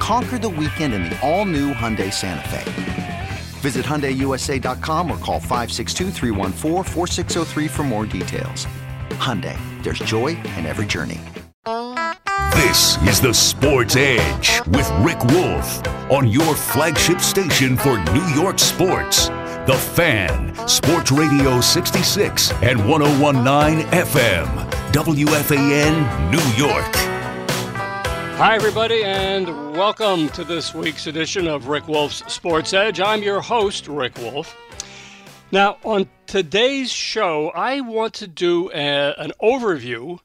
Conquer the weekend in the all new Hyundai Santa Fe. Visit HyundaiUSA.com or call 562 for more details. Hyundai, there's joy in every journey. This is the Sports Edge with Rick Wolff on your flagship station for New York sports. The Fan, Sports Radio 66 and 1019 FM, WFAN, New York. Hi, everybody, and welcome to this week's edition of Rick Wolff's Sports Edge. I'm your host, Rick Wolff. Now, on today's show, I want to do a, an overview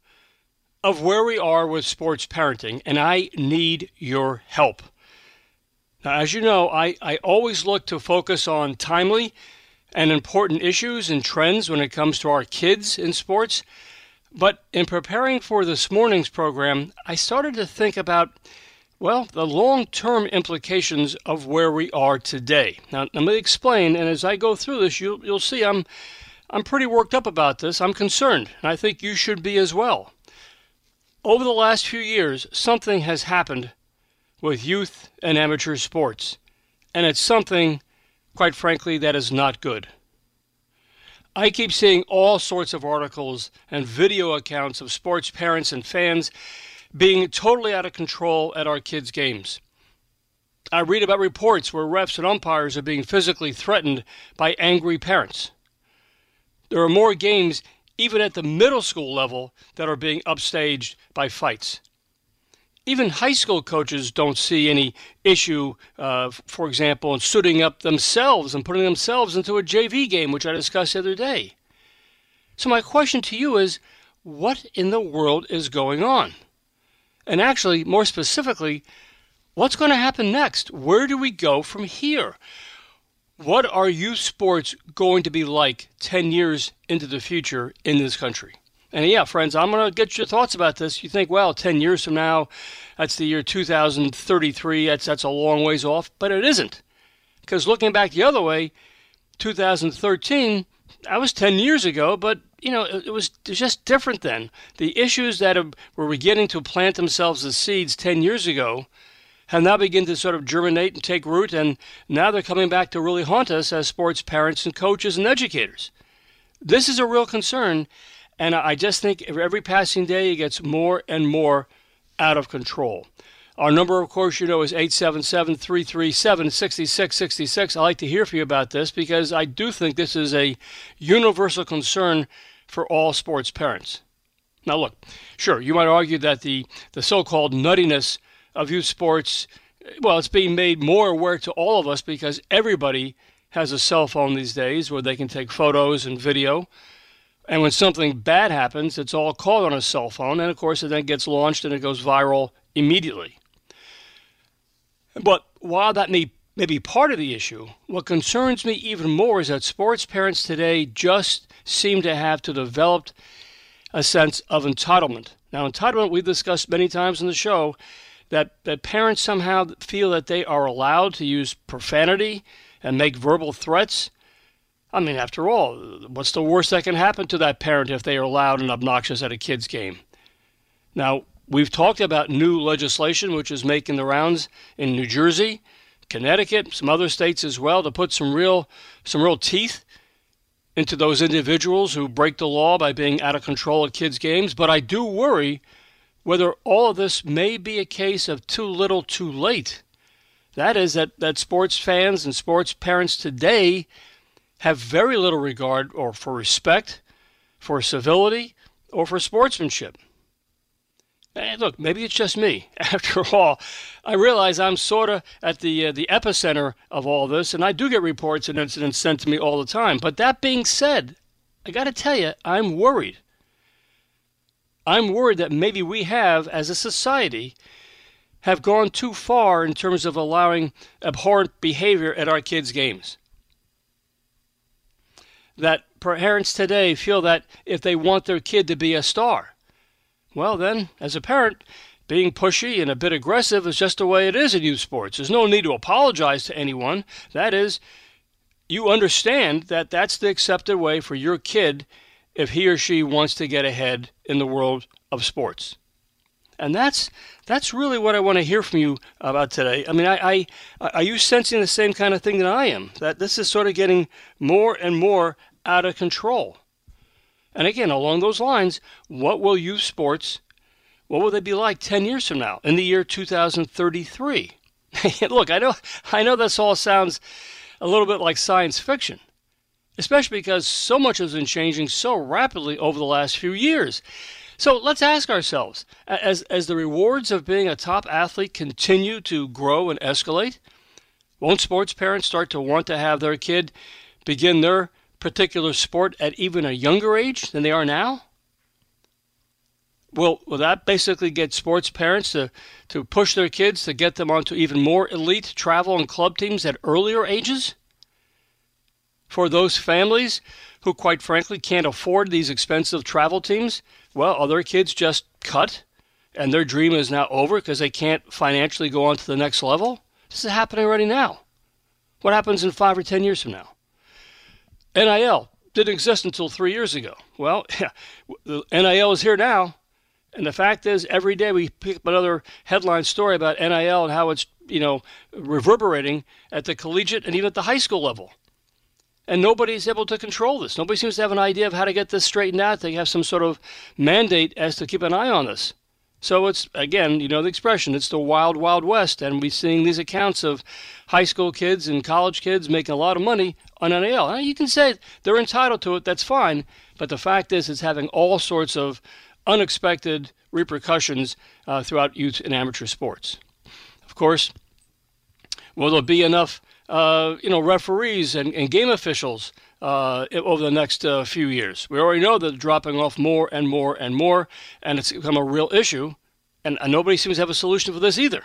of where we are with sports parenting, and I need your help. Now, as you know, I, I always look to focus on timely and important issues and trends when it comes to our kids in sports. But in preparing for this morning's program, I started to think about, well, the long term implications of where we are today. Now, let me explain, and as I go through this, you'll, you'll see I'm, I'm pretty worked up about this. I'm concerned, and I think you should be as well. Over the last few years, something has happened with youth and amateur sports, and it's something, quite frankly, that is not good. I keep seeing all sorts of articles and video accounts of sports parents and fans being totally out of control at our kids' games. I read about reports where refs and umpires are being physically threatened by angry parents. There are more games, even at the middle school level, that are being upstaged by fights. Even high school coaches don't see any issue, uh, for example, in suiting up themselves and putting themselves into a JV game, which I discussed the other day. So, my question to you is what in the world is going on? And actually, more specifically, what's going to happen next? Where do we go from here? What are youth sports going to be like 10 years into the future in this country? And yeah, friends, I'm going to get your thoughts about this. You think, well, 10 years from now, that's the year 2033. That's, that's a long ways off, but it isn't. Because looking back the other way, 2013, that was 10 years ago, but you know, it, it was just different then. The issues that were beginning to plant themselves as seeds 10 years ago have now begun to sort of germinate and take root, and now they're coming back to really haunt us as sports parents and coaches and educators. This is a real concern, and I just think every passing day it gets more and more out of control. Our number, of course, you know, is 877 337 6666. I'd like to hear from you about this because I do think this is a universal concern for all sports parents. Now, look, sure, you might argue that the, the so called nuttiness of youth sports, well, it's being made more aware to all of us because everybody has a cell phone these days where they can take photos and video. And when something bad happens, it's all caught on a cell phone. And of course, it then gets launched and it goes viral immediately. But while that may, may be part of the issue, what concerns me even more is that sports parents today just seem to have to develop a sense of entitlement. Now, entitlement, we've discussed many times in the show, that, that parents somehow feel that they are allowed to use profanity and make verbal threats I mean, after all, what's the worst that can happen to that parent if they are loud and obnoxious at a kid's game? Now, we've talked about new legislation which is making the rounds in New Jersey, Connecticut, some other states as well to put some real some real teeth into those individuals who break the law by being out of control at kids' games, but I do worry whether all of this may be a case of too little too late. That is that, that sports fans and sports parents today have very little regard or for respect, for civility, or for sportsmanship. And look, maybe it's just me. After all, I realize I'm sort of at the uh, the epicenter of all this, and I do get reports and incidents sent to me all the time. But that being said, I got to tell you, I'm worried. I'm worried that maybe we have, as a society, have gone too far in terms of allowing abhorrent behavior at our kids' games. That parents today feel that if they want their kid to be a star, well, then, as a parent, being pushy and a bit aggressive is just the way it is in youth sports. There's no need to apologize to anyone. That is, you understand that that's the accepted way for your kid if he or she wants to get ahead in the world of sports. And that's that's really what I want to hear from you about today. I mean, I, I are you sensing the same kind of thing that I am? That this is sort of getting more and more out of control. And again, along those lines, what will youth sports, what will they be like 10 years from now, in the year 2033? Look, I know, I know this all sounds a little bit like science fiction, especially because so much has been changing so rapidly over the last few years. So let's ask ourselves as, as the rewards of being a top athlete continue to grow and escalate, won't sports parents start to want to have their kid begin their particular sport at even a younger age than they are now? Will, will that basically get sports parents to, to push their kids to get them onto even more elite travel and club teams at earlier ages? For those families who, quite frankly, can't afford these expensive travel teams, well, other kids just cut and their dream is now over because they can't financially go on to the next level? This is happening already now. What happens in five or ten years from now? NIL didn't exist until three years ago. Well, the NIL is here now. And the fact is, every day we pick up another headline story about NIL and how it's, you know, reverberating at the collegiate and even at the high school level. And nobody's able to control this. Nobody seems to have an idea of how to get this straightened out. They have some sort of mandate as to keep an eye on this. So it's, again, you know the expression, it's the wild, wild west. And we're seeing these accounts of high school kids and college kids making a lot of money on NIL. Now, you can say they're entitled to it, that's fine. But the fact is, it's having all sorts of unexpected repercussions uh, throughout youth and amateur sports. Of course, will there be enough, uh, you know, referees and, and game officials uh, over the next uh, few years. We already know that they're dropping off more and more and more, and it's become a real issue, and, nobody seems to have a solution for this either.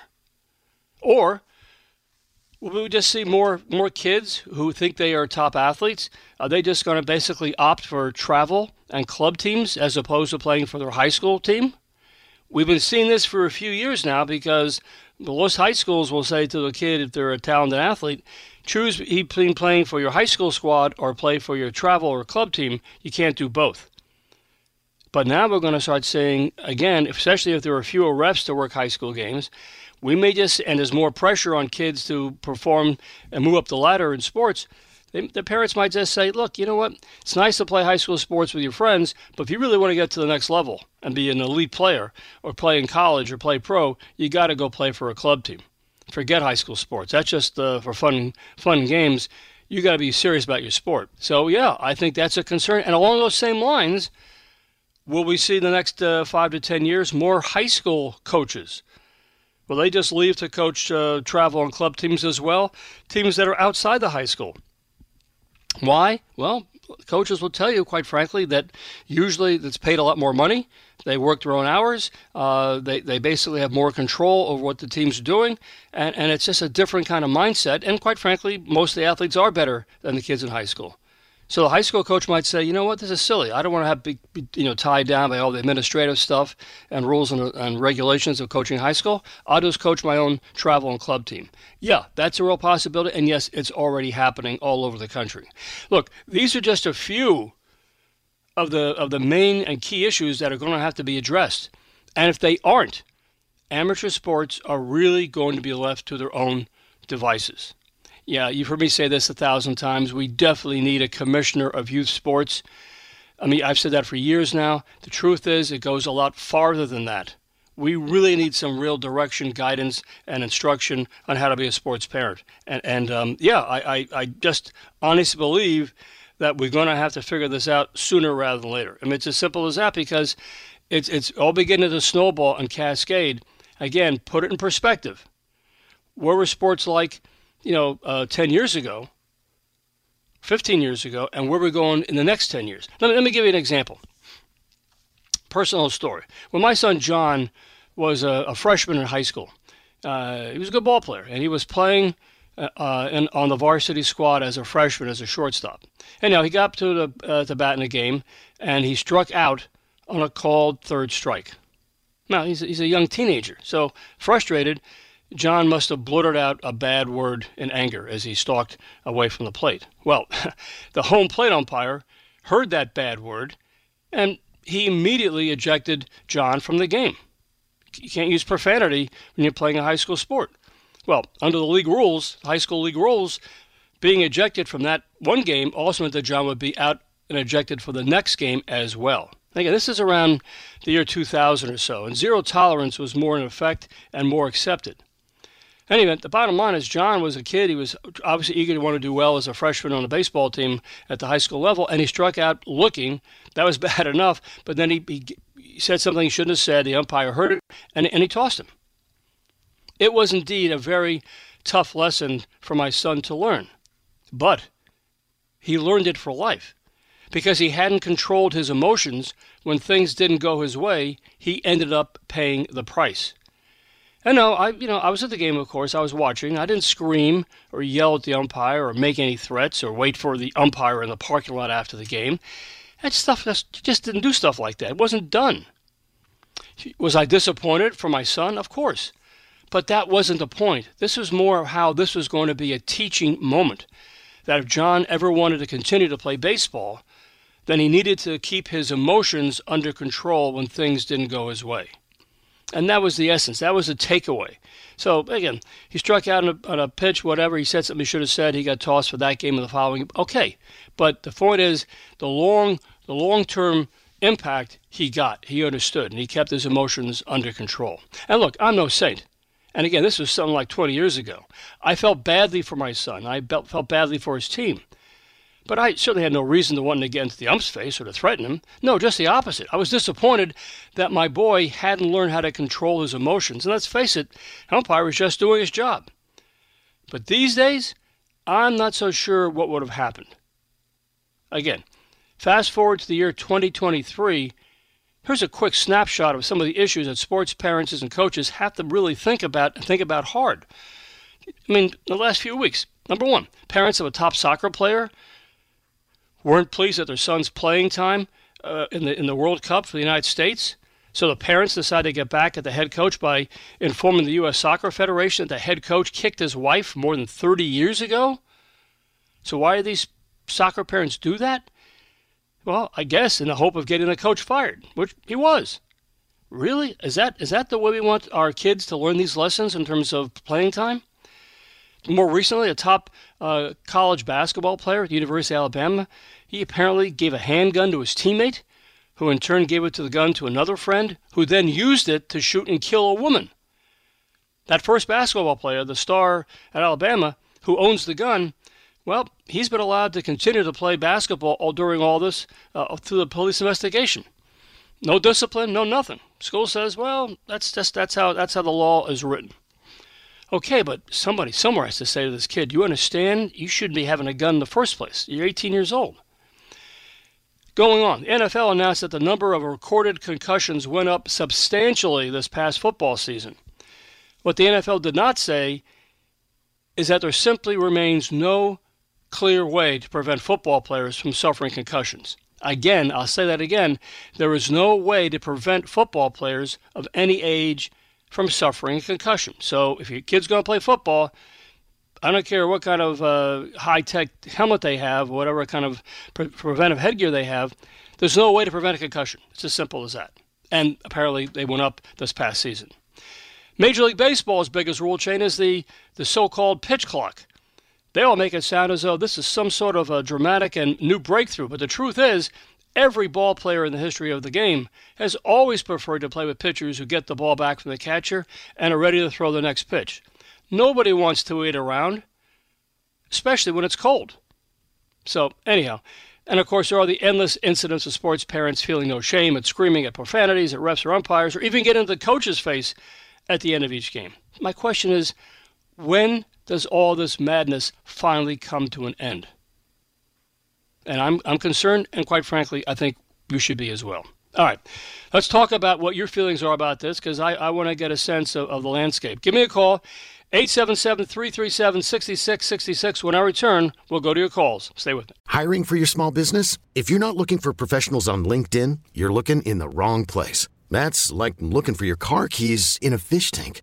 Or will we just see more more kids who think they are top athletes? Are they just going to basically opt for travel and club teams as opposed to playing for their high school team? We've been seeing this for a few years now because most high schools will say to the kid if they're a talented athlete, choose between playing for your high school squad or play for your travel or club team. You can't do both. But now we're going to start saying, again, especially if there are fewer reps to work high school games, we may just, and there's more pressure on kids to perform and move up the ladder in sports. They, the parents might just say, look, you know what? It's nice to play high school sports with your friends, but if you really want to get to the next level and be an elite player or play in college or play pro, you got to go play for a club team forget high school sports. That's just uh, for fun fun games. You got to be serious about your sport. So yeah, I think that's a concern. And along those same lines, will we see in the next uh, five to ten years more high school coaches? Will they just leave to coach uh, travel and club teams as well? Teams that are outside the high school. Why? Well, coaches will tell you, quite frankly, that usually it's paid a lot more money. They work their own hours. Uh, they, they basically have more control over what the team's doing. And, and it's just a different kind of mindset. And quite frankly, most of the athletes are better than the kids in high school. So the high school coach might say, you know what, this is silly. I don't want to have be, be you know tied down by all the administrative stuff and rules and, and regulations of coaching high school. I'll just coach my own travel and club team. Yeah, that's a real possibility, and yes, it's already happening all over the country. Look, these are just a few of the of the main and key issues that are going to have to be addressed. And if they aren't, amateur sports are really going to be left to their own devices. Yeah, you've heard me say this a thousand times. We definitely need a commissioner of youth sports. I mean, I've said that for years now. The truth is, it goes a lot farther than that. We really need some real direction, guidance, and instruction on how to be a sports parent. And, and um, yeah, I, I, I just honestly believe that we're going to have to figure this out sooner rather than later. I mean, it's as simple as that because it's it's all beginning to snowball and cascade. Again, put it in perspective. Where were sports like, you know, uh, 10 years ago, 15 years ago, and where we're going in the next 10 years? Let me, let me give you an example. Personal story. When my son John was a, a freshman in high school, Uh, he was a good ball player, and he was playing uh, uh, in, on the varsity squad as a freshman as a shortstop. Anyhow, he got up to the uh, bat in a game, and he struck out on a called third strike. Now he's he's a young teenager, so frustrated. John must have blurted out a bad word in anger as he stalked away from the plate. Well, the home plate umpire heard that bad word, and he immediately ejected John from the game. You can't use profanity when you're playing a high school sport. Well, under the league rules, high school league rules, being ejected from that one game also meant that John would be out and ejected for the next game as well. Again, this is around the year 2000 or so, and zero tolerance was more in effect and more accepted. Anyway, the bottom line is John was a kid. He was obviously eager to want to do well as a freshman on a baseball team at the high school level, and he struck out looking. That was bad enough, but then he, he, he said something he shouldn't have said. The umpire heard it, and, and he tossed him. It was indeed a very tough lesson for my son to learn, but he learned it for life because he hadn't controlled his emotions when things didn't go his way. He ended up paying the price. And no, I you know I was at the game, of course. I was watching. I didn't scream or yell at the umpire or make any threats or wait for the umpire in the parking lot after the game. That stuff just, just didn't do stuff like that. It wasn't done. Was I disappointed for my son? Of course. But that wasn't the point. This was more of how this was going to be a teaching moment. That if John ever wanted to continue to play baseball, then he needed to keep his emotions under control when things didn't go his way. And that was the essence. That was the takeaway. So again, he struck out on a, on a, pitch, whatever. He said something he should have said. He got tossed for that game and the following. Okay, but the point is the long, the long-term impact he got. He understood, and he kept his emotions under control. And look, I'm no saint. And again, this was something like 20 years ago. I felt badly for my son. I felt badly for his team. But I certainly had no reason to want to get into the ump's face or to threaten him. No, just the opposite. I was disappointed that my boy hadn't learned how to control his emotions. And let's face it, umpire was just doing his job. But these days, I'm not so sure what would have happened. Again, fast forward to the year 2023. Here's a quick snapshot of some of the issues that sports parents and coaches have to really think about and think about hard. I mean, the last few weeks. Number one, parents of a top soccer player weren't pleased at their son's playing time uh, in the in the World Cup for the United States. So the parents decided to get back at the head coach by informing the U.S. Soccer Federation that the head coach kicked his wife more than 30 years ago. So why do these soccer parents do that? Well, I guess in the hope of getting the coach fired, which he was. Really? Is that is that the way we want our kids to learn these lessons in terms of playing time? More recently, a top uh, college basketball player at the University of Alabama, he apparently gave a handgun to his teammate, who in turn gave it to the gun to another friend, who then used it to shoot and kill a woman. That first basketball player, the star at Alabama, who owns the gun, well, he's been allowed to continue to play basketball all, during all this uh, through the police investigation. No discipline, no nothing. School says, well, that's just that's how that's how the law is written. Okay, but somebody somewhere has to say to this kid, you understand you shouldn't be having a gun in the first place. You're 18 years old. Going on, the NFL announced that the number of recorded concussions went up substantially this past football season. What the NFL did not say is that there simply remains no clear way to prevent football players from suffering concussions. Again, I'll say that again. There is no way to prevent football players of any age from suffering a concussion. So if your kid's going to play football, I don't care what kind of uh, high tech helmet they have, whatever kind of pre- preventive headgear they have, there's no way to prevent a concussion. It's as simple as that. And apparently they went up this past season. Major League Baseball's biggest rule change is the, the so called pitch clock. They all make it sound as though this is some sort of a dramatic and new breakthrough, but the truth is, Every ball player in the history of the game has always preferred to play with pitchers who get the ball back from the catcher and are ready to throw the next pitch. Nobody wants to wait around, especially when it's cold. So, anyhow, and of course, there are the endless incidents of sports parents feeling no shame at screaming at profanities at refs or umpires, or even getting into the coach's face at the end of each game. My question is when does all this madness finally come to an end? And I'm, I'm concerned, and quite frankly, I think you should be as well. All right. Let's talk about what your feelings are about this because I, I want to get a sense of, of the landscape. Give me a call. 877 337 6666. When I return, we'll go to your calls. Stay with me. Hiring for your small business? If you're not looking for professionals on LinkedIn, you're looking in the wrong place. That's like looking for your car keys in a fish tank.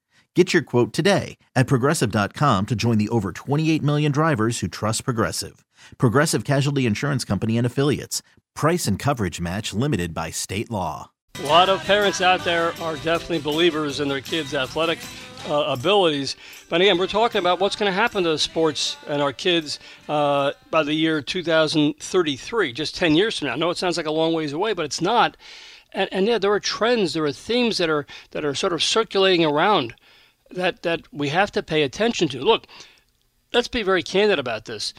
Get your quote today at progressive.com to join the over 28 million drivers who trust Progressive. Progressive Casualty Insurance Company and Affiliates. Price and coverage match limited by state law. A lot of parents out there are definitely believers in their kids' athletic uh, abilities. But again, we're talking about what's going to happen to sports and our kids uh, by the year 2033, just 10 years from now. I know it sounds like a long ways away, but it's not. And, and yeah, there are trends, there are themes that are that are sort of circulating around that that we have to pay attention to. Look, let's be very candid about this.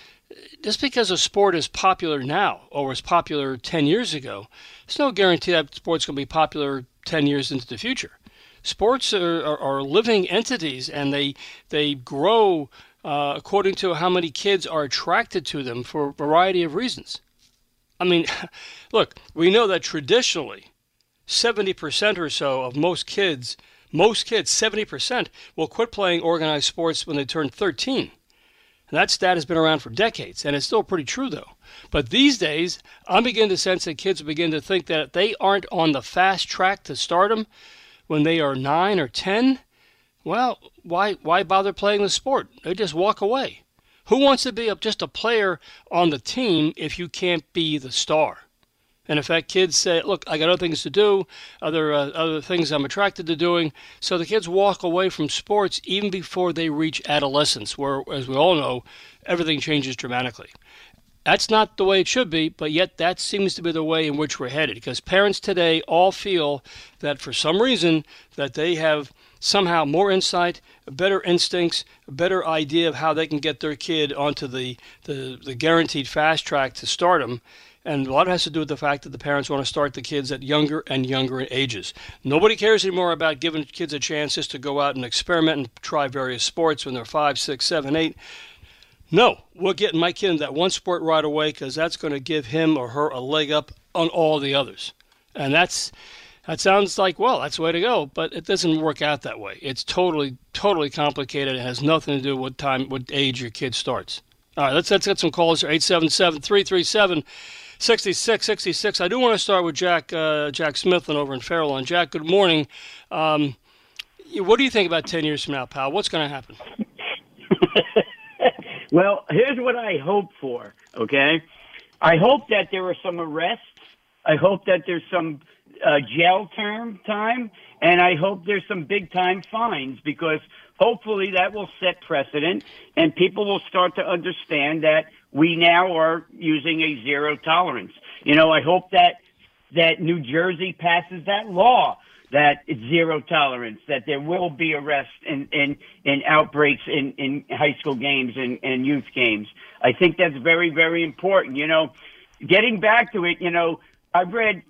Just because a sport is popular now or was popular 10 years ago, it's no guarantee that sport's going to be popular 10 years into the future. Sports are, are, are living entities and they, they grow uh, according to how many kids are attracted to them for a variety of reasons. I mean, look, we know that traditionally, 70% or so of most kids most kids, 70%, will quit playing organized sports when they turn 13. And that stat has been around for decades, and it's still pretty true, though. But these days, I'm beginning to sense that kids begin to think that if they aren't on the fast track to stardom when they are 9 or 10. Well, why, why bother playing the sport? They just walk away. Who wants to be just a player on the team if you can't be the star? And in fact, kids say, "Look, I got other things to do, other uh, other things I'm attracted to doing." So the kids walk away from sports even before they reach adolescence, where, as we all know, everything changes dramatically. That's not the way it should be, but yet that seems to be the way in which we're headed. Because parents today all feel that for some reason that they have somehow more insight, better instincts, a better idea of how they can get their kid onto the, the, the guaranteed fast track to stardom and a lot has to do with the fact that the parents want to start the kids at younger and younger ages. Nobody cares anymore about giving kids a chance just to go out and experiment and try various sports when they're five, six, seven, eight. No, we're getting my kid in that one sport right away because that's going to give him or her a leg up on all the others. And that's that sounds like well, that's the way to go, but it doesn't work out that way. It's totally, totally complicated. It has nothing to do with time, what age your kid starts. All right, let's let's get some calls here. 877 337 66, 66. I do want to start with Jack uh, Jack Smithland over in Fairlawn. Jack, good morning. Um, what do you think about 10 years from now, pal? What's going to happen? well, here's what I hope for, okay? I hope that there are some arrests. I hope that there's some uh, jail term time, and I hope there's some big time fines because hopefully that will set precedent and people will start to understand that we now are using a zero tolerance. You know, I hope that that New Jersey passes that law that it's zero tolerance, that there will be arrests and, and, and outbreaks in, in high school games and, and youth games. I think that's very, very important. You know, getting back to it, you know, I've read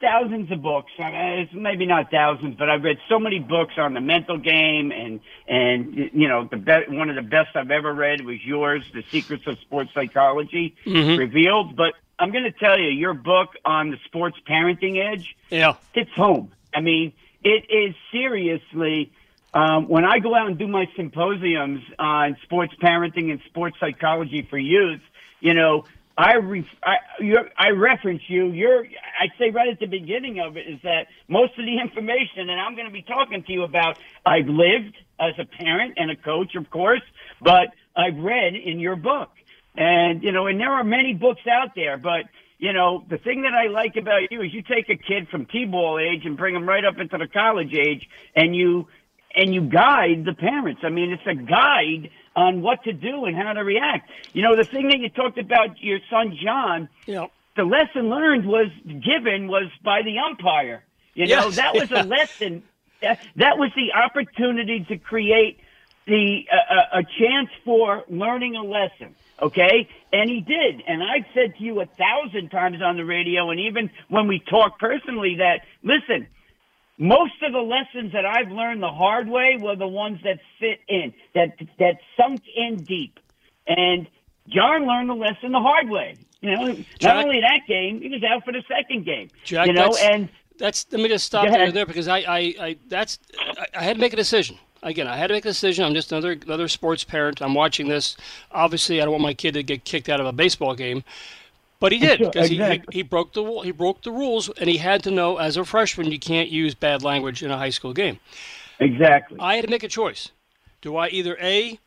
thousands of books. I mean, it's maybe not thousands, but I've read so many books on the mental game, and and you know, the be- one of the best I've ever read was yours, "The Secrets of Sports Psychology mm-hmm. Revealed." But I'm going to tell you, your book on the sports parenting edge, yeah, hits home. I mean, it is seriously. Um, when I go out and do my symposiums on sports parenting and sports psychology for youth, you know, I re, I, you're, I reference you. You're I say right at the beginning of it is that most of the information that I'm going to be talking to you about, I've lived as a parent and a coach, of course, but I've read in your book, and you know, and there are many books out there, but you know, the thing that I like about you is you take a kid from T-ball age and bring him right up into the college age, and you and you guide the parents. I mean, it's a guide on what to do and how to react. You know, the thing that you talked about your son John, Yeah. the lesson learned was given was by the umpire. You know, Yes. that was a lesson. That, that was the opportunity to create the uh, a chance for learning a lesson. Okay, and he did. And I've said to you a thousand times on the radio, and even when we talk personally, that listen, most of the lessons that I've learned the hard way were the ones that fit in, that that sunk in deep. And John learned the lesson the hard way. You know, not only that game, he was out for the second game. Jack, you know, that's, and that's let me just stop there because I, I, I that's I, I had to make a decision. Again, I had to make a decision. I'm just another another sports parent. I'm watching this. Obviously, I don't want my kid to get kicked out of a baseball game, but he did Sure, because exactly. he, he he broke the he broke the rules, and he had to know as a freshman you can't use bad language in a high school game. exactly. I had to make a choice. Do I either a,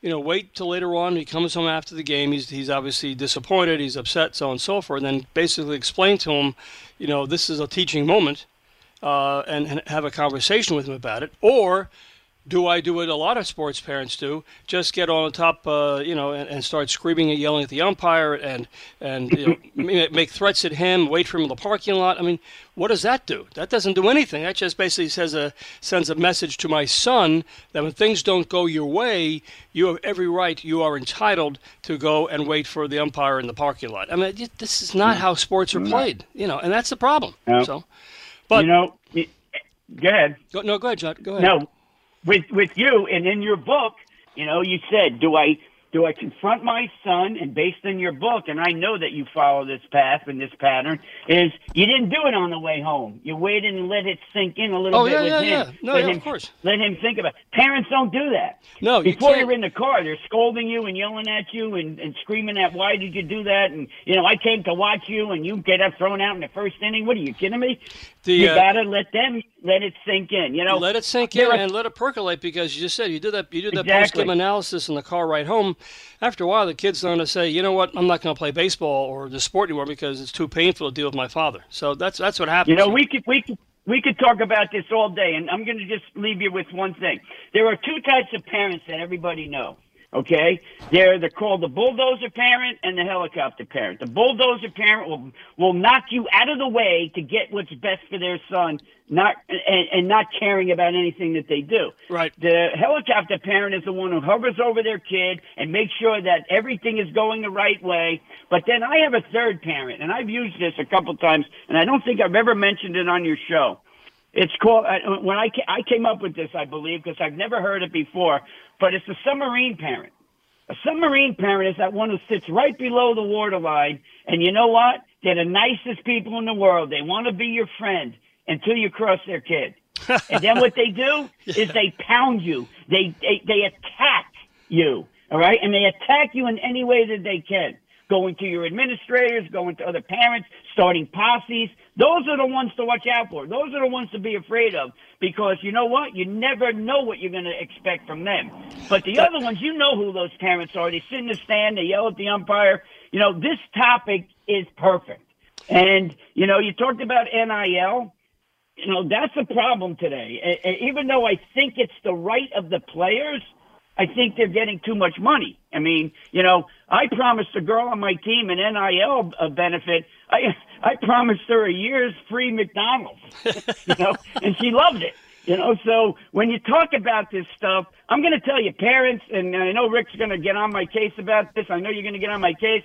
you know, wait till later on he comes home after the game, he's he's obviously disappointed, he's upset, so on and so forth, and then basically explain to him, you know, this is a teaching moment, uh, and, and have a conversation with him about it, or do I do what a lot of sports parents do? Just get on top, uh, you know, and, and start screaming and yelling at the umpire, and and you know, make threats at him, wait for him in the parking lot. I mean, what does that do? That doesn't do anything. That just basically says a sends a message to my son that when things don't go your way, you have every right, you are entitled to go and wait for the umpire in the parking lot. I mean, this is not how sports are played, you know, and that's the problem. No. So, but you know, go ahead. go, no, go ahead, John. Go ahead. No, with with you and in your book, you know, you said, do I do I confront my son? And based on your book, and I know that you follow this path and this pattern, is you didn't do it on the way home. You waited and let it sink in a little Oh, bit yeah, with yeah, him. yeah. No, let yeah, him, of course. Let him think about. it. Parents don't do that. No, you Before can't. you're in the car, they're scolding you and yelling at you and, and screaming at why did you do that? And you know, I came to watch you, and you get up thrown out in the first inning. What are you kidding me? The, you uh, gotta let them let it sink in. You know, let it sink in are- and let it percolate because you just said you did that you did that Exactly. post game analysis in the car ride home. After a while, the kid's going to say, you know what, I'm not going to play baseball or the sport anymore because it's too painful to deal with my father. So that's that's what happens. You know, we could we could we could talk about this all day, and I'm going to just leave you with one thing. There are two types of parents that everybody know. Okay, they're they're called the bulldozer parent and the helicopter parent. The bulldozer parent will will knock you out of the way to get what's best for their son, not and, and not caring about anything that they do. Right. The helicopter parent is the one who hovers over their kid and makes sure that everything is going the right way. But then I have a third parent, and I've used this a couple times, and I don't think I've ever mentioned it on your show. It's called uh, when I I came up with this, I believe, because I've never heard it before. But it's a submarine parent. A submarine parent is that one who sits right below the waterline, and you know what? They're the nicest people in the world. They want to be your friend until you cross their kid. and then what they do is they pound you. They, they they attack you. All right, and they attack you in any way that they can. Going to your administrators, going to other parents, starting posses. Those are the ones to watch out for. Those are the ones to be afraid of because you know what? You never know what you're going to expect from them. But the other ones, you know who those parents are. They sit in the stand, they yell at the umpire. You know, this topic is perfect. And, you know, you talked about NIL you know that's a problem today. A- a- even though I think it's the right of the players, I think they're getting too much money. I mean, you know, I promised a girl on my team an NIL uh, benefit. I I promised her a year's free McDonald's, you know, and she loved it. You know, so when you talk about this stuff, I'm going to tell you, parents, and I know Rick's going to get on my case about this. I know you're going to get on my case.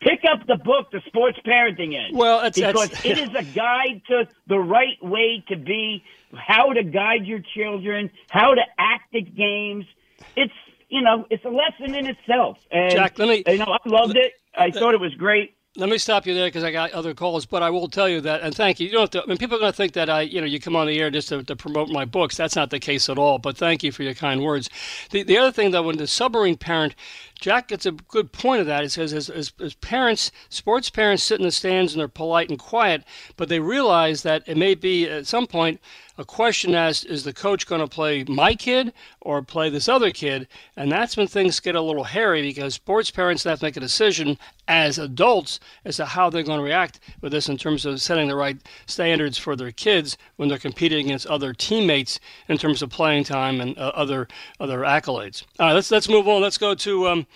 Pick up the book, The Sports Parenting Edge. Well, it's- because that's- it is a guide to the right way to be, how to guide your children, how to act at games. It's you know, it's a lesson in itself. And, Jack, let me- you know, I loved it. I thought it was great. let me stop you there because I got other calls, but I will tell you that, and thank you. You don't have to, I mean, people are going to think that I, you know, you come on the air just to, to, promote my books. That's not the case at all. But thank you for your kind words. The the other thing though, when the submarine parent, Jack gets a good point of that. He says as, as, as parents, sports parents sit in the stands and they're polite and quiet, but they realize that it may be at some point a question as is the coach going to play my kid or play this other kid? And that's when things get a little hairy because sports parents have to make a decision as adults as to how they're going to react with this in terms of setting the right standards for their kids when they're competing against other teammates in terms of playing time and uh, other other accolades. All right, let's let's move on. Let's go to um,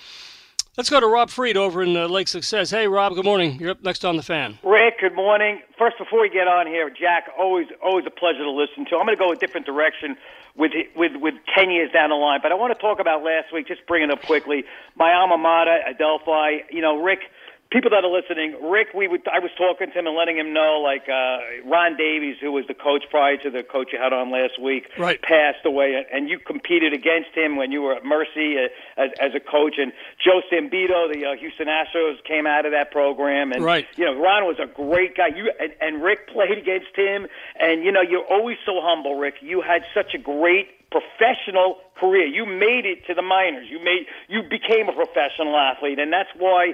Let's go to Rob Freed over in uh, Lake Success. Hey, Rob, good morning. You're up next on the fan. Rick, good morning. First, before we get on here, Jack, always always a pleasure to listen to. I'm going to go a different direction with with with ten years down the line, but I want to talk about last week. Just bring it up quickly. My alma mater, Adelphi. You know, Rick people that are listening, Rick, we would, I was talking to him and letting him know, like uh, Ron Davies, who was the coach prior to the coach you had on last week, right. passed away, and you competed against him when you were at Mercy uh, as, as a coach. And Joe Sambito, the uh, Houston Astros, came out of that program, and right. you know Ron was a great guy. You and, and Rick played against him, and you know you're always so humble, Rick. You had such a great professional career. You made it to the minors. You made you became a professional athlete, and that's why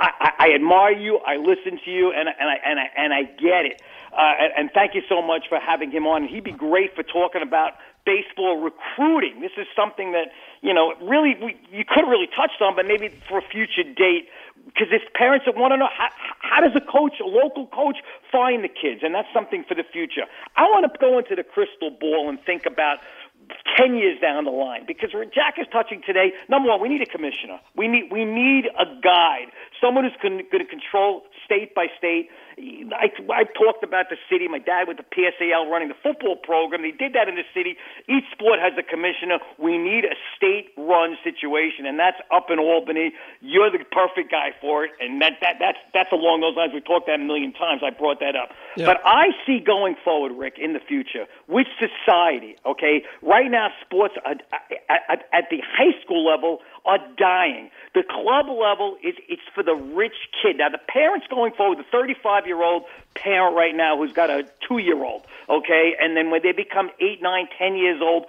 I, I admire you. I listen to you, and and I and I and I get it. Uh, and, and thank you so much for having him on. He'd be great for talking about baseball recruiting. This is something that you know really we, you could really touched on, but maybe for a future date. Because it's parents that want to know how, how does a coach, a local coach, find the kids, and that's something for the future. I want to go into the crystal ball and think about 10 years down the line because Jack is touching today. Number one, we need a commissioner. We need, we need a guide, someone who's going to control state by state I, I talked about the city. My dad with the PSAL running the football program. They did that in the city. Each sport has a commissioner. We need a state-run situation, and that's up in Albany. You're the perfect guy for it, and that, that that's that's along those lines. We talked that a million times. I brought that up. Yeah. But I see going forward, Rick, in the future, which society? Okay, right now, sports are, at, at the high school level are dying. The club level is it's for the rich kid. Now the parents going forward, the 35 year old parent right now who's got a two year old, okay, and then when they become eight, nine, ten years old,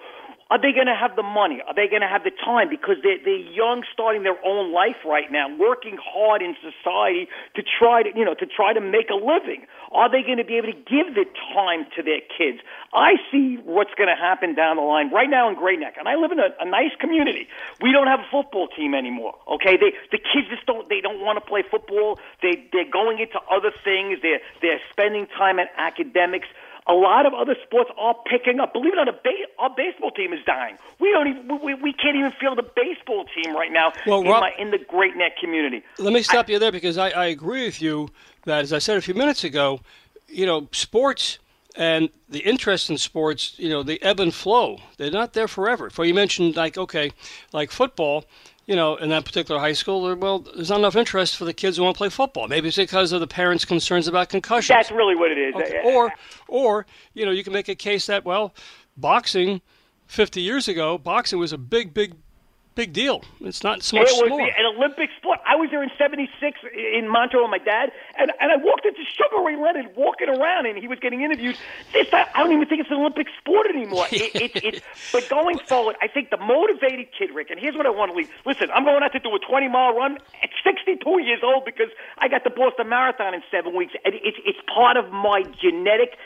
are they going to have the money? Are they going to have the time? Because they're, they're young, starting their own life right now, working hard in society to try to, you know, to try to make a living. Are they going to be able to give the time to their kids? I see what's going to happen down the line right now in Great Neck, and I live in a, a nice community. We don't have a football team anymore. Okay, they the kids just don't they don't want to play football. They they're going into other things. They're they're spending time in academics a lot of other sports are picking up. Believe it or not, ba- our baseball team is dying. We don't even we, we can't even feel the baseball team right now well, in, Rob, my, in the Great Neck community. Let me stop I, you there because I, I agree with you that, as I said a few minutes ago, you know, sports and the interest in sports, you know, they ebb and flow. They're not there forever. For you mentioned like okay, like football you know, in that particular high school, well, there's not enough interest for the kids who want to play football. Maybe it's because of the parents' concerns about concussions. That's really what it is. Okay. Or, or you know, you can make a case that well, boxing 50 years ago, boxing was a big, big big deal. It's not so much It was an Olympic sport. I was there in '76 in Montreal with my dad, and and I walked into Sugar Ray Leonard walking around, and he was getting interviewed. This, I don't even think it's an Olympic sport anymore. it, it, it, but going forward, I think the motivated kid, Rick, and here's what I want to leave. Listen, I'm going out to do a 20 mile run at 62 years old because I got the Boston Marathon in seven weeks, and it's it's part of my genetic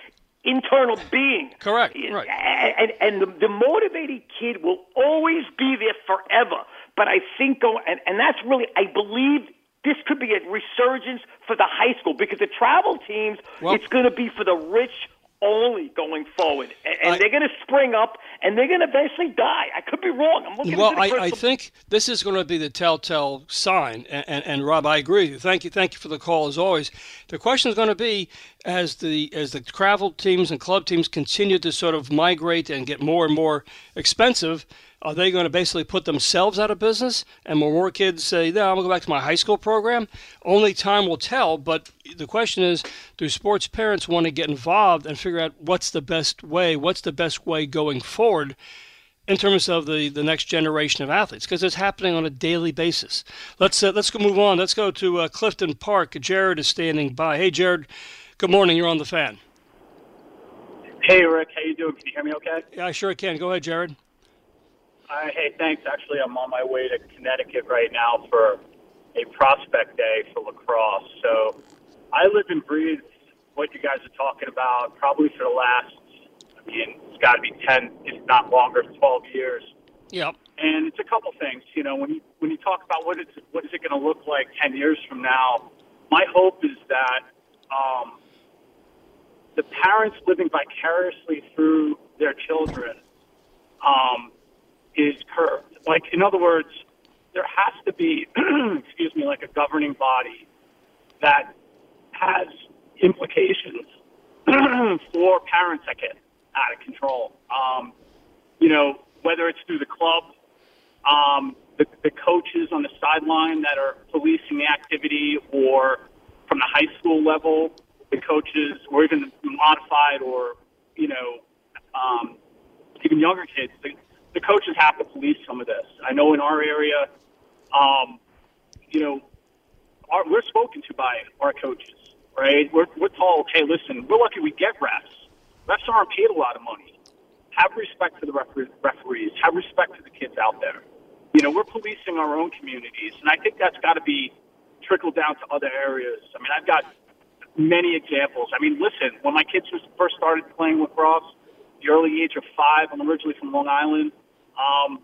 internal being. Correct. Right. And, and the, the motivated kid will always be there forever. But I think, and, and that's really, I believe this could be a resurgence for the high school because the travel teams, well, it's going to be for the rich only going forward, and, and I, they're going to spring up, and they're going to eventually die. I could be wrong. I'm looking. Well, I, I, think this is going to be the telltale sign. And, and, and, Rob, I agree with you. Thank you, thank you for the call as always. The question is going to be as the as the travel teams and club teams continue to sort of migrate and get more and more expensive are they going to basically put themselves out of business? And when more kids say, no, I'm going to go back to my high school program, only time will tell. But the question is, do sports parents want to get involved and figure out what's the best way, what's the best way going forward? in terms of the, the next generation of athletes because it's happening on a daily basis. Let's uh, let's go move on. Let's go to uh, Clifton Park. Jared is standing by. Hey, Jared. Good morning. You're on the fan. Hey, Rick. How you doing? Can you hear me? Okay. Yeah, I sure can. Go ahead, Jared. Uh, hey, thanks. Actually, I'm on my way to Connecticut right now for a prospect day for lacrosse. So I live and breathe what you guys are talking about probably for the last, I mean, it's got to be 10, if not longer, 12 years. Yep. And it's a couple things. You know, when you when you talk about what is what is it going to look like 10 years from now, my hope is that um, the parents living vicariously through their children um, is curbed. Like, in other words, there has to be, excuse me, like a governing body that has implications for parents that get out of control. Um, you know, whether it's through the club, um, the, the coaches on the sideline that are policing the activity, or from the high school level, the coaches, or even the modified, or you know, um, even younger kids. The, the coaches have to police some of this. I know in our area, um, you know, our, we're spoken to by our coaches, right? We're, we're told, hey, listen, we're lucky we get refs. Refs aren't paid a lot of money. Have respect for the refer- referees. Have respect for the kids out there. You know, we're policing our own communities, and I think that's got to be trickled down to other areas. I mean, I've got many examples. I mean, listen, when my kids first started playing lacrosse, the early age of five, I'm originally from Long Island. Um,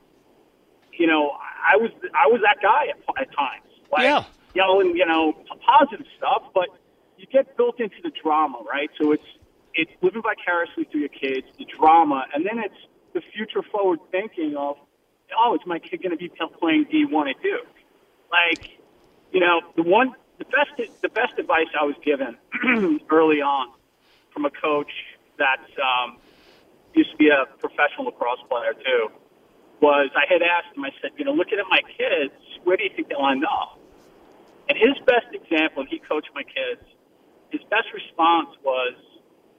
you know, I was I was that guy at, at times, like Yeah. yelling, you know, positive stuff, but you get built into the drama, right? So it's it's living vicariously through your kids, the drama, and then it's the future forward thinking of, oh, is my kid going to be playing D1 at Duke? Like, you know, the one, the best, the best advice I was given early on from a coach that um, used to be a professional lacrosse player too was I had asked him, I said, you know, looking at my kids, where do you think they'll end up? And his best example, he coached my kids, his best response was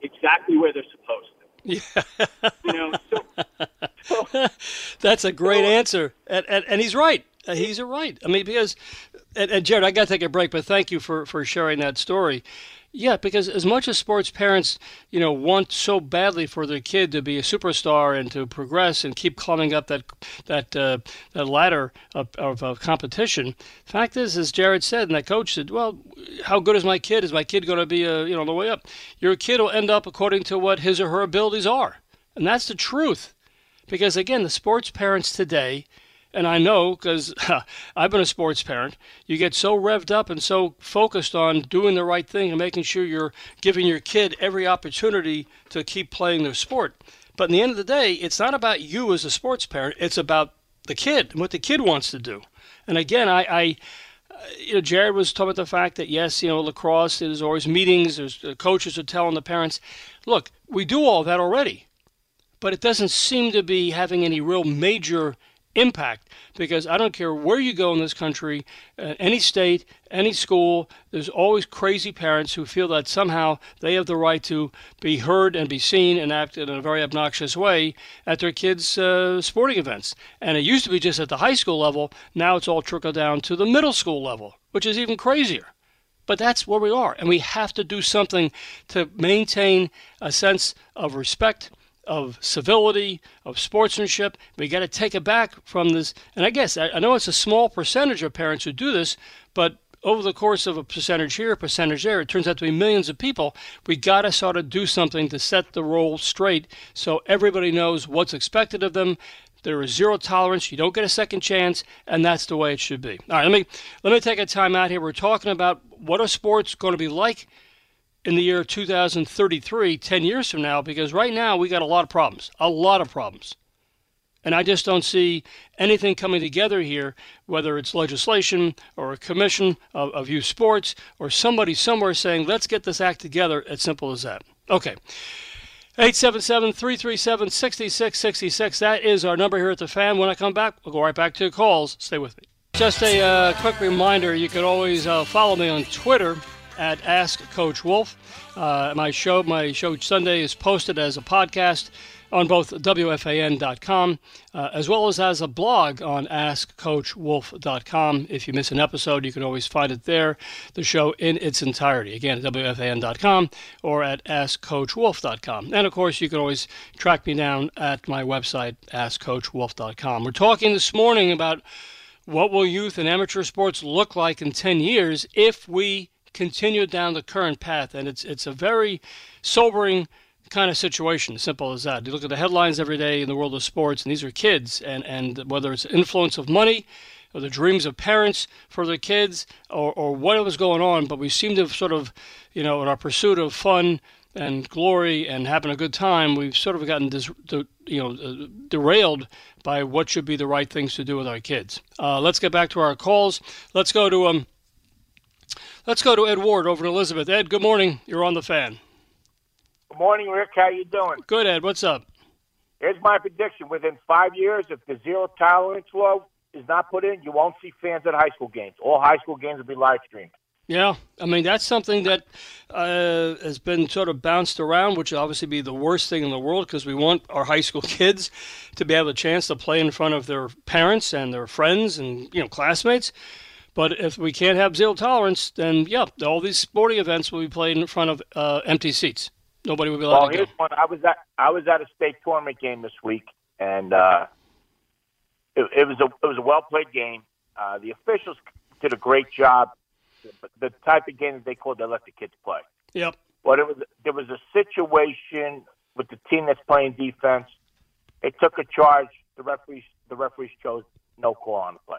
exactly where they're supposed to. Yeah. You know, so, so That's a great answer, and, and, and he's right. Uh, He's a right. I mean, because, and, and Jared, I got to take a break, but thank you for, for sharing that story. Yeah, because as much as sports parents, you know, want so badly for their kid to be a superstar and to progress and keep climbing up that that uh, that ladder of, of, of competition, fact is, as Jared said, and that coach said, well, how good is my kid? Is my kid going to be, uh, you know, on the way up? Your kid will end up according to what his or her abilities are, and that's the truth. Because again, the sports parents today, and I know because I've been a sports parent, you get so revved up and so focused on doing the right thing and making sure you're giving your kid every opportunity to keep playing their sport. But in the end of the day, it's not about you as a sports parent, it's about the kid and what the kid wants to do. And again, I, I you know, Jared was talking about the fact that yes, you know, lacrosse. There's always meetings. There's uh, coaches are telling the parents, look, we do all that already, but it doesn't seem to be having any real major impact because I don't care where you go in this country, uh, any state, any school, there's always crazy parents who feel that somehow they have the right to be heard and be seen and act in a very obnoxious way at their kids' uh, sporting events. And it used to be just at the high school level, now it's all trickled down to the middle school level, which is even crazier. But that's where we are, and we have to do something to maintain a sense of respect of civility, of sportsmanship. We got to take it back from this. And I guess I, I know it's a small percentage of parents who do this, but over the course of a percentage here, a percentage there, it turns out to be millions of people. We got to sort of do something to set the role straight so everybody knows what's expected of them. There is zero tolerance. You don't get a second chance, and that's the way it should be. All right, let me let me take a time out here. We're talking about what are sports going to be like in the year 2033, 10 years from now, because right now we got a lot of problems, a lot of problems. And I just don't see anything coming together here, whether it's legislation or a commission of, of youth sports or somebody somewhere saying, let's get this act together. As simple as that. Okay. 877 337 6666. That is our number here at the fan. When I come back, we'll go right back to calls. Stay with me. Just a uh, quick reminder you can always uh, follow me on Twitter at Ask Coach Wolff. Uh, my show, my show Sunday is posted as a podcast. on both WFAN.com uh, as well as as a blog on AskCoachWolff.com. If you miss an episode, you can always find it there, the show in its entirety. Again, at WFAN.com or at AskCoachWolff.com. And of course, you can always track me down at my website, AskCoachWolff.com. We're talking this morning about what will youth and amateur sports look like in 10 years if we continue down the current path? And it's, it's a very sobering kind of situation, simple as that. You look at the headlines every day in the world of sports, and these are kids, and, and whether it's influence of money, or the dreams of parents for their kids, or, or what was going on, but we seem to have sort of, you know, in our pursuit of fun and glory and having a good time, we've sort of gotten dis, you know uh, derailed by what should be the right things to do with our kids. Uh, let's get back to our calls. Let's go to um. Let's go to Ed Ward over in Elizabeth. Ed, good morning. You're on the fan. Good morning, Rick. How you doing? Good, Ed. What's up? Here's my prediction: within five years, if the zero tolerance law is not put in, you won't see fans at high school games. All high school games will be live streamed. Yeah, I mean that's something that uh, has been sort of bounced around, which would obviously be the worst thing in the world because we want our high school kids to be able a chance to play in front of their parents and their friends and you know classmates. But if we can't have zero tolerance, then yeah, all these sporting events will be played in front of uh, empty seats. Nobody will be allowed well, to here's go. One. I was at I was at a state tournament game this week, and uh, it, it was a it was a well played game. Uh, the officials did a great job the type of game that they called they let the kids play. Yep. But it was there was a situation with the team that's playing defense. They took a charge. The referees the referees chose no call on the play.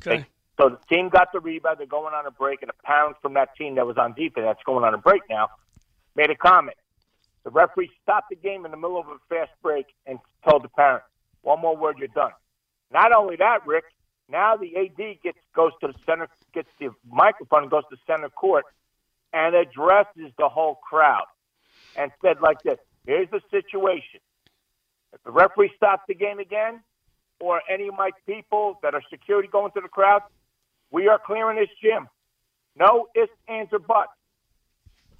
Okay. They, so the team got the rebound. They're going on a break, and a parent from that team that was on defense that's going on a break now made a comment. The referee stopped the game in the middle of a fast break and told the parent, "One more word, you're done." Not only that, Rick, now the AD gets goes to the center, gets the microphone, and goes to center court, and addresses the whole crowd, and said like this: "Here's the situation. If the referee stops the game again, or any of my people that are security going to the crowd, we are clearing this gym. No ifs, ands, or buts.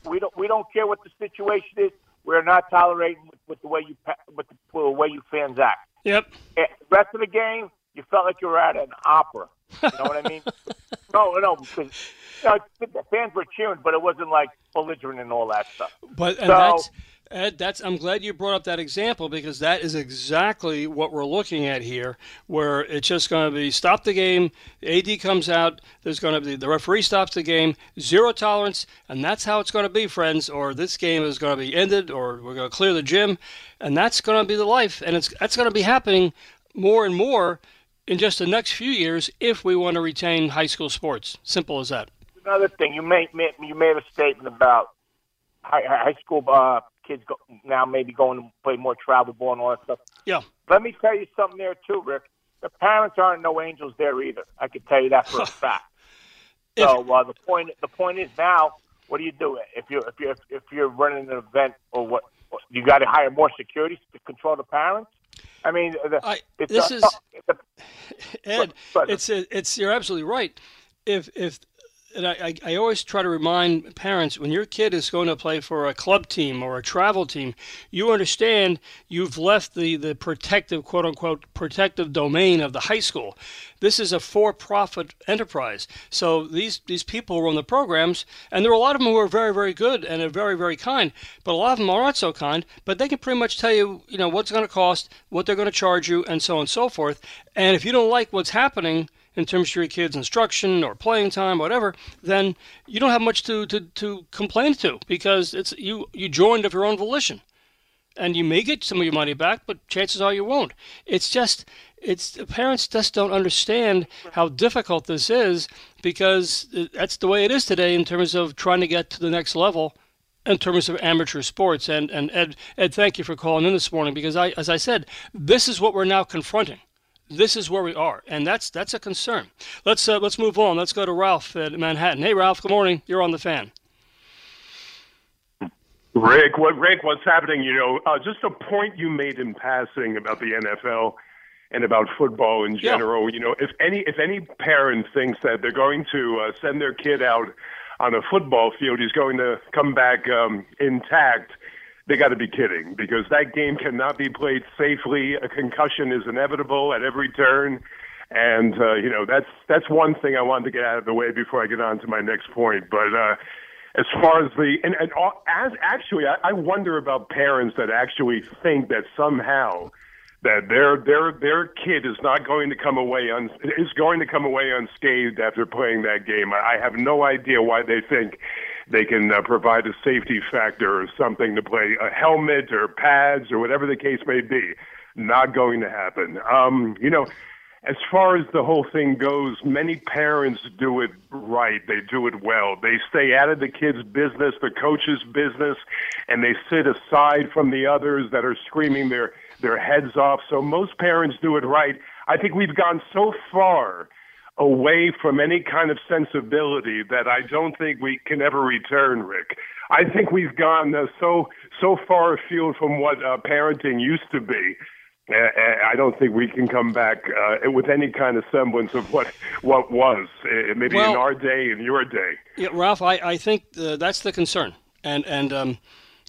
We don't we don't care what the situation is. We're not tolerating with, with the way you with the, with the way you fans act. Yep. Eh, the rest of the game, you felt like you were at an opera. You know what I mean? no, no, because you know, the fans were cheering, but it wasn't like belligerent and all that stuff. But and so, that's Ed, that's I'm glad you brought up that example because that is exactly what we're looking at here, where it's just going to be stop the game, the AD comes out, there's going to be the referee stops the game, zero tolerance, and that's how it's going to be, friends. Or this game is going to be ended, or we're going to clear the gym, and that's going to be the life, and it's that's going to be happening more and more in just the next few years if we want to retain high school sports. Simple as that. Another thing, you made you made a statement about high, high school uh, kids go, now maybe going to play more travel ball and all that stuff. Yeah. Let me tell you something there too, Rick. The parents aren't no angels there either. I can tell you that for a fact. So uh, the point the point is now, what do you do if you if you if you're running an event or what? You got to hire more security to control the parents. I mean, the, I, it's this a, is the, Ed. but- It's it's you're absolutely right. If if and I, I, always try to remind parents when your kid is going to play for a club team or a travel team, you understand you've left the, the protective, quote unquote, protective domain of the high school. This is a for profit enterprise. So these, these people run the programs, and there are a lot of them who are very, very good and are very, very kind, but a lot of them are not so kind, but they can pretty much tell you, you know, what's going to cost, what they're going to charge you, and so on and so forth. And if you don't like what's happening, in terms of your kid's instruction or playing time, whatever, then you don't have much to, to, to complain to because it's you you joined of your own volition. And you may get some of your money back, but chances are you won't. It's just it's parents just don't understand how difficult this is because that's the way it is today in terms of trying to get to the next level in terms of amateur sports. And and Ed Ed, thank you for calling in this morning because I as I said, this is what we're now confronting this is where we are, and that's that's a concern. Let's uh, let's move on. Let's go to Ralph at Manhattan. Hey, Ralph. Good morning. You're on the fan. Rick, what Rick, what's happening? You know, uh, just a point you made in passing about the NFL and about football in general. Yeah. You know, if any if any parent thinks that they're going to uh, send their kid out on a football field, he's going to come back um, intact. They got to be kidding because that game cannot be played safely. A concussion is inevitable at every turn. And uh, you know that's that's one thing I wanted to get out of the way before I get on to my next point. But uh, as far as the and, and all, as actually, I, I wonder about parents that actually think that somehow that their their their kid is not going to come away is going to come away unscathed after playing that game. I, I have no idea why they think they can uh, provide a safety factor or something to play a helmet or pads or whatever the case may be. Not going to happen. Um, you know, as far as the whole thing goes, many parents do it right. They do it well. They stay out of the kids' business, the coach's business, and they sit aside from the others that are screaming their their heads off. So most parents do it right. I think we've gone so far away from any kind of sensibility that I don't think we can ever return, Rick. I think we've gone uh, so so far afield from what uh, parenting used to be I don't think we can come back uh, with any kind of semblance of what what was uh, maybe well, in our day in your day. Yeah, Ralph, I, I think uh, that's the concern, and and um,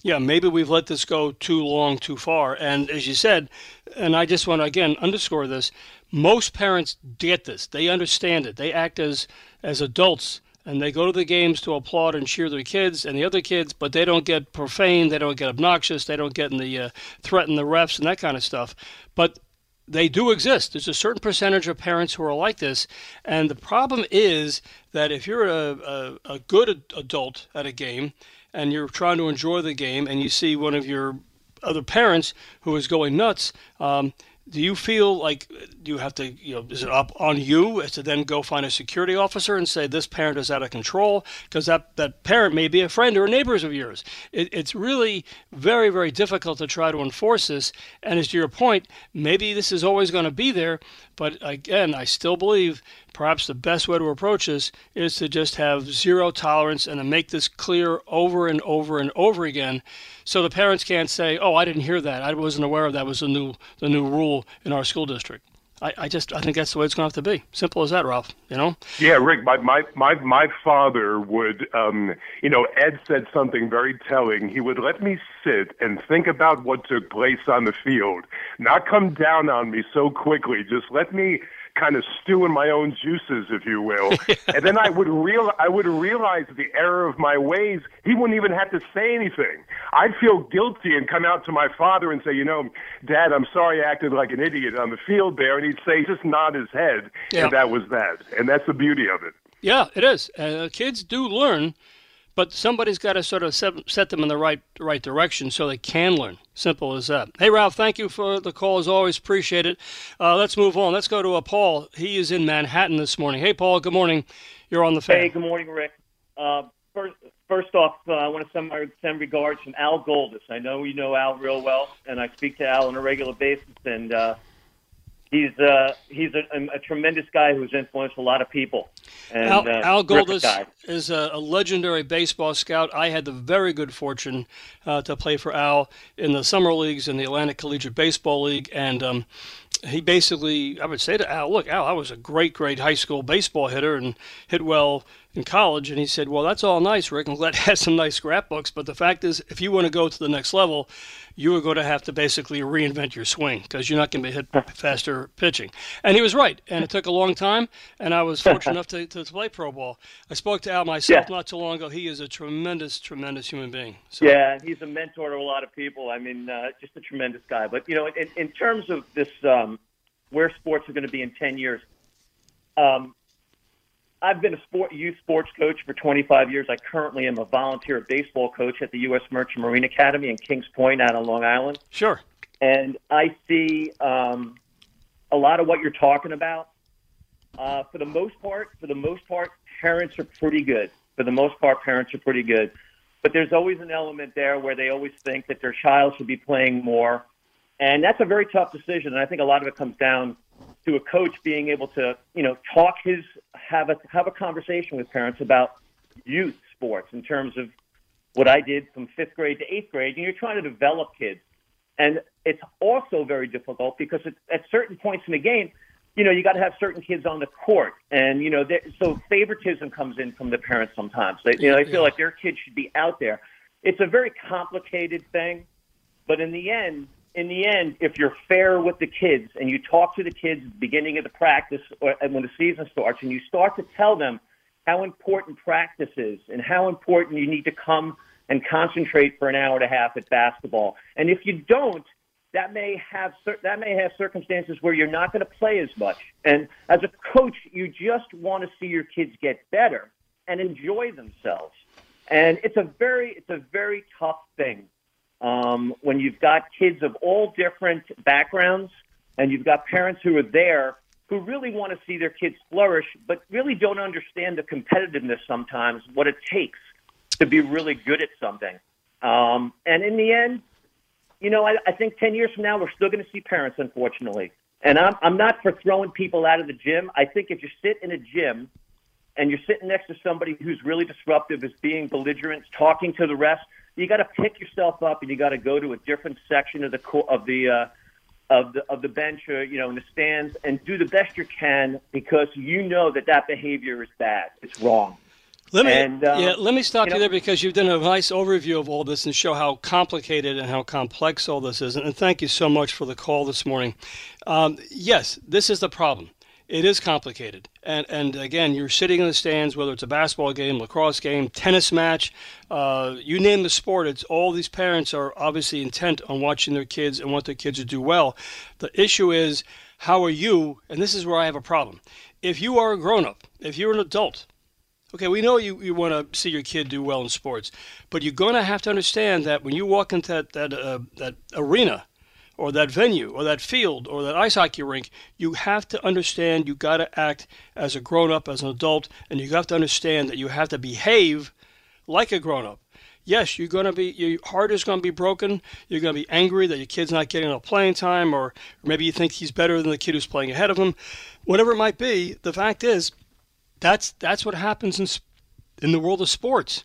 yeah, maybe we've let this go too long, too far. And as you said, and I just want to again underscore this: most parents get this; they understand it. They act as as adults and they go to the games to applaud and cheer their kids and the other kids, but they don't get profane, they don't get obnoxious, they don't get in the uh, threaten the refs and that kind of stuff. But they do exist. There's a certain percentage of parents who are like this, and the problem is that if you're a, a, a good adult at a game and you're trying to enjoy the game, and you see one of your other parents who is going nuts, um, do you feel like you have to you know is it up on you to then go find a security officer and say this parent is out of control because that that parent may be a friend or neighbors of yours? It, it's really very very difficult to try to enforce this and as to your point maybe this is always going to be there but again i still believe perhaps the best way to approach this is to just have zero tolerance and to make this clear over and over and over again so the parents can't say, "Oh, I didn't hear that. I wasn't aware of that. Was the new the new rule in our school district." I, I just I think that's the way it's going to have to be. Simple as that, Ralph. You know. Yeah, Rick. My my my my father would, um, you know, Ed said something very telling. He would let me sit and think about what took place on the field, not come down on me so quickly. Just let me kind of stew in my own juices, if you will. and then I would real I would realize the error of my ways. He wouldn't even have to say anything. I'd feel guilty and come out to my father and say, you know, Dad, I'm sorry I acted like an idiot on the field there. And he'd say, just nod his head, yeah. and that was that. And that's the beauty of it. Yeah, it is. Uh, kids do learn but somebody's got to sort of set, set them in the right right direction so they can learn. Simple as that. Hey, Ralph, thank you for the call as always. Appreciate it. Uh, let's move on. Let's go to a uh, Paul. He is in Manhattan this morning. Hey, Paul. Good morning. You're on the fan. Hey, good morning, Rick. Uh, first, first off, uh, I want to send my send regards from Al Goldis. I know you know Al real well, and I speak to Al on a regular basis, and uh, he's uh, he's a, a, tremendous guy who's influenced a lot of people. And, Al, uh, Al Goldis is a, a, legendary baseball scout. I had the very good fortune uh, to play for Al in the summer leagues in the Atlantic Collegiate Baseball League, and um, he basically, I would say to Al, look, Al, I was a great, great high school baseball hitter and hit well in college. And he said, well, that's all nice, Rick. I'm glad had some nice scrapbooks. But the fact is, if you want to go to the next level, you are going to have to basically reinvent your swing because you're not going to be hit faster pitching. And he was right. And it took a long time. And I was fortunate enough to, to play pro ball. I spoke to Al myself yeah. not too long ago. He is a tremendous, tremendous human being. So. Yeah, he's a mentor to a lot of people. I mean, uh, just a tremendous guy. But, you know, in, in terms of this, um, where sports are going to be in 10 years, um, I've been a sport youth sports coach for 25 years. I currently am a volunteer baseball coach at the U.S. Merchant Marine Academy in Kings Point out on Long Island. Sure. And I see um, a lot of what you're talking about. Uh, for the most part, for the most part, parents are pretty good. For the most part, parents are pretty good. But there's always an element there where they always think that their child should be playing more, and that's a very tough decision. And I think a lot of it comes down to a coach being able to, you know, talk his have a have a conversation with parents about youth sports in terms of what I did from fifth grade to eighth grade, and you're trying to develop kids. And it's also very difficult because it, at certain points in the game, you know, you got to have certain kids on the court, and you know, so favoritism comes in from the parents sometimes. They, you know, they feel like their kids should be out there. it's a very complicated thing. But in the end, in the end, if you're fair with the kids and you talk to the kids at the beginning of the practice or when the season starts, and you start to tell them how important practice is and how important you need to come and concentrate for an hour and a half at basketball. And if you don't, that may have that may have circumstances where you're not going to play as much. And as a coach, you just want to see your kids get better and enjoy themselves. And it's a very it's a very tough thing um, when you've got kids of all different backgrounds and you've got parents who are there who really want to see their kids flourish, but really don't understand the competitiveness sometimes, what it takes to be really good at something. Um, and in the end, you know, I, I think 10 years from now, we're still going to see parents, unfortunately. And I'm, I'm not for throwing people out of the gym. I think if you sit in a gym and you're sitting next to somebody who's really disruptive, is being belligerent, talking to the rest, you got to pick yourself up and you got to go to a different section of the of the uh, of the of the bench or you know in the stands and do the best you can because you know that that behavior is bad. It's wrong. Let me, And, um, yeah, let me stop you, you know- there because you've done a nice overview of all this and show how complicated and how complex all this is. And thank you so much for the call this morning. Um, yes, this is the problem. It is complicated. And, and again, you're sitting in the stands, whether it's a basketball game, lacrosse game, tennis match, uh, you name the sport, it's all these parents are obviously intent on watching their kids and want their kids to do well. The issue is, how are you? And this is where I have a problem. If you are a grown up, if you're an adult, Okay, we know you, you want to see your kid do well in sports, but you're going to have to understand that when you walk into that that, uh, that arena, or that venue, or that field, or that ice hockey rink, you have to understand you got to act as a grown up, as an adult, and you have to understand that you have to behave like a grown up. Yes, you're going to be your heart is going to be broken. You're going to be angry that your kid's not getting enough playing time, or maybe you think he's better than the kid who's playing ahead of him. Whatever it might be, the fact is that's that's what happens in in the world of sports,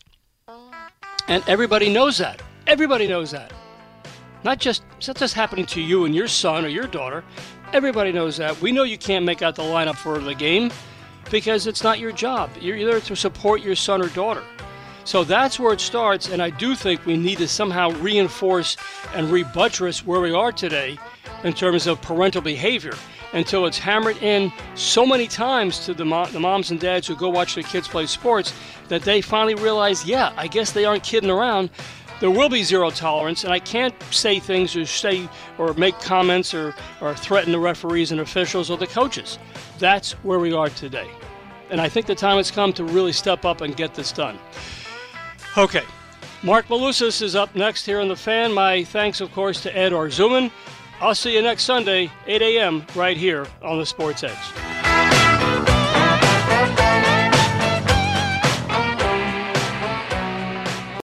and everybody knows that. Everybody knows that. Not just it's not just happening to you and your son or your daughter. Everybody knows that. We know you can't make out the lineup for the game because it's not your job. You're there to support your son or daughter. So that's where it starts, and I do think we need to somehow reinforce and rebuttress where we are today in terms of parental behavior until it's hammered in so many times to the, the moms and dads who go watch their kids play sports that they finally realize, yeah, I guess they aren't kidding around. There will be zero tolerance, and I can't say things or say or make comments or, or threaten the referees and officials or the coaches. That's where we are today. And I think the time has come to really step up and get this done. Okay. Mark Malusis is up next here on The Fan. My thanks, of course, to Ed Arzuman. I'll see you next Sunday, 8 a.m., right here on the Sports Edge.